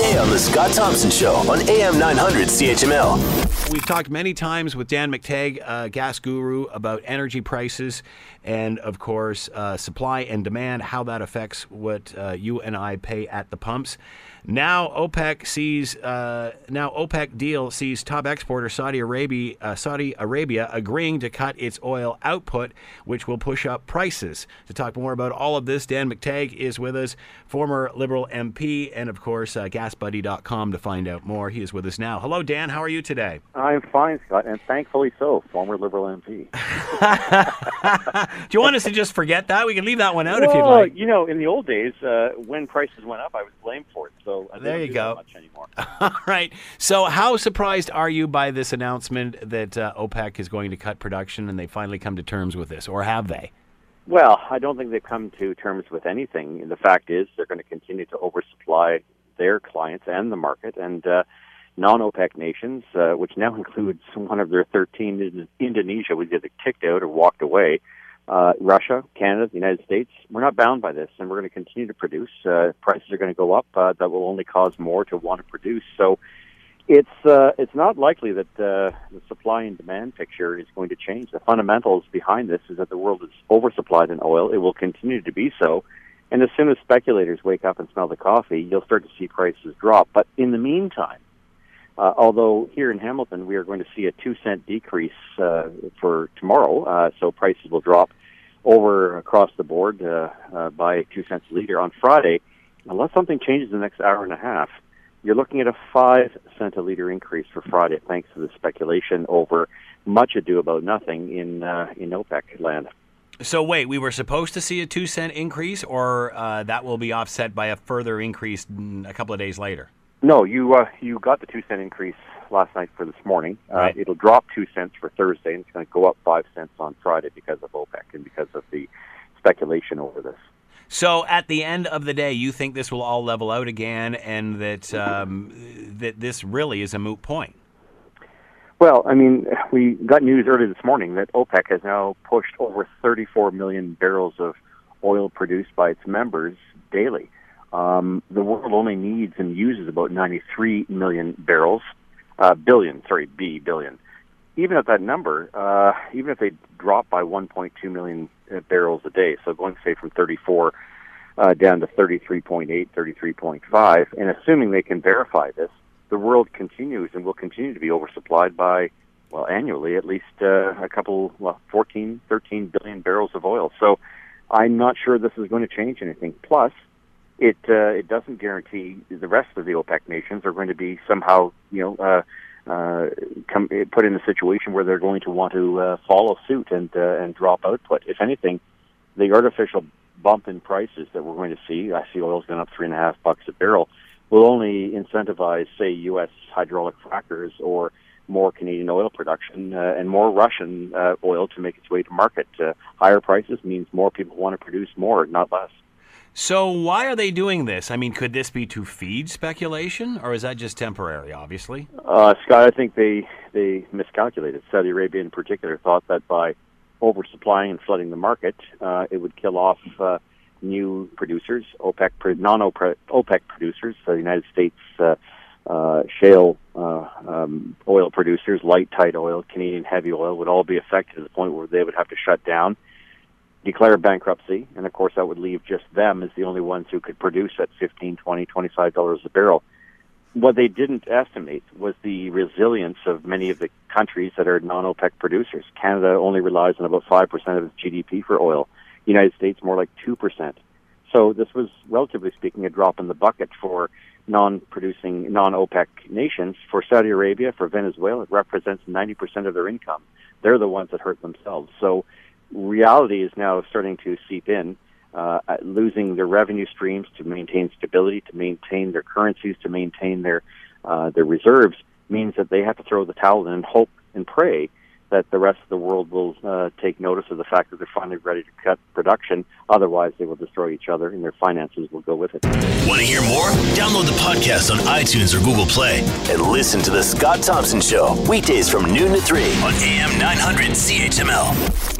Weekday on The Scott Thompson Show on AM 900 CHML. We've talked many times with Dan McTeague, uh, gas guru, about energy prices and, of course, uh, supply and demand, how that affects what uh, you and I pay at the pumps. Now OPEC sees uh, now OPEC deal sees top exporter Saudi Arabia uh, Saudi Arabia agreeing to cut its oil output, which will push up prices. To talk more about all of this, Dan McTeague is with us, former Liberal MP, and of course uh, GasBuddy.com to find out more. He is with us now. Hello, Dan. How are you today? I'm fine, Scott, and thankfully so. Former Liberal MP. Do you want us to just forget that? We can leave that one out well, if you'd like. You know, in the old days, uh, when prices went up, I was blamed for it. So I There you go. That much anymore. All right. So, how surprised are you by this announcement that uh, OPEC is going to cut production and they finally come to terms with this, or have they? Well, I don't think they've come to terms with anything. The fact is, they're going to continue to oversupply their clients and the market. And uh, non-OPEC nations, uh, which now includes one of their 13, in- Indonesia, was either kicked out or walked away. Uh, Russia, Canada, the United States, we're not bound by this, and we're going to continue to produce. Uh, prices are going to go up. Uh, that will only cause more to want to produce. So it's uh, it's not likely that uh, the supply and demand picture is going to change. The fundamentals behind this is that the world is oversupplied in oil. It will continue to be so. And as soon as speculators wake up and smell the coffee, you'll start to see prices drop. But in the meantime, uh, although here in Hamilton we are going to see a two cent decrease uh, for tomorrow, uh, so prices will drop over across the board uh, uh, by two cents a liter on Friday. Unless something changes in the next hour and a half, you're looking at a five cent a liter increase for Friday, thanks to the speculation over much ado about nothing in uh, in OPEC land. So, wait, we were supposed to see a two cent increase, or uh, that will be offset by a further increase a couple of days later? No, you uh, you got the two cent increase last night for this morning. Uh, Right. It'll drop two cents for Thursday, and it's going to go up five cents on Friday because of OPEC and because of the speculation over this. So, at the end of the day, you think this will all level out again, and that um, that this really is a moot point? Well, I mean, we got news early this morning that OPEC has now pushed over 34 million barrels of oil produced by its members daily. Um, the world only needs and uses about 93 million barrels, uh, billion, sorry, B billion. Even at that number, uh, even if they drop by 1.2 million uh, barrels a day, so going say from 34 uh, down to 33.8, 33.5, and assuming they can verify this, the world continues and will continue to be oversupplied by, well, annually at least uh, a couple, well, 14, 13 billion barrels of oil. So I'm not sure this is going to change anything. Plus, it uh, it doesn't guarantee the rest of the OPEC nations are going to be somehow, you know, uh, uh, come, put in a situation where they're going to want to uh, follow suit and uh, and drop output. If anything, the artificial bump in prices that we're going to see, I see oil's going up three and a half bucks a barrel, will only incentivize, say, U.S. hydraulic frackers or more Canadian oil production uh, and more Russian uh, oil to make its way to market. Uh, higher prices means more people want to produce more, not less. So, why are they doing this? I mean, could this be to feed speculation, or is that just temporary? Obviously. Uh, Scott, I think they they miscalculated. Saudi Arabia, in particular, thought that by oversupplying and flooding the market, uh, it would kill off uh, new producers, OPEC, non-OPEC producers, the United States uh, uh, shale uh, um, oil producers, light tight oil, Canadian heavy oil would all be affected to the point where they would have to shut down, declare bankruptcy, and of course that would leave just them as the only ones who could produce at 15, 20, 25 dollars a barrel what they didn't estimate was the resilience of many of the countries that are non-OPEC producers. Canada only relies on about 5% of its GDP for oil. United States more like 2%. So this was, relatively speaking, a drop in the bucket for non-producing, non-OPEC nations. For Saudi Arabia, for Venezuela, it represents 90% of their income. They're the ones that hurt themselves. So reality is now starting to seep in uh, losing their revenue streams to maintain stability, to maintain their currencies, to maintain their uh, their reserves, means that they have to throw the towel in and hope and pray that the rest of the world will uh, take notice of the fact that they're finally ready to cut production. Otherwise, they will destroy each other, and their finances will go with it. Want to hear more? Download the podcast on iTunes or Google Play and listen to The Scott Thompson Show weekdays from noon to 3 on AM 900 CHML.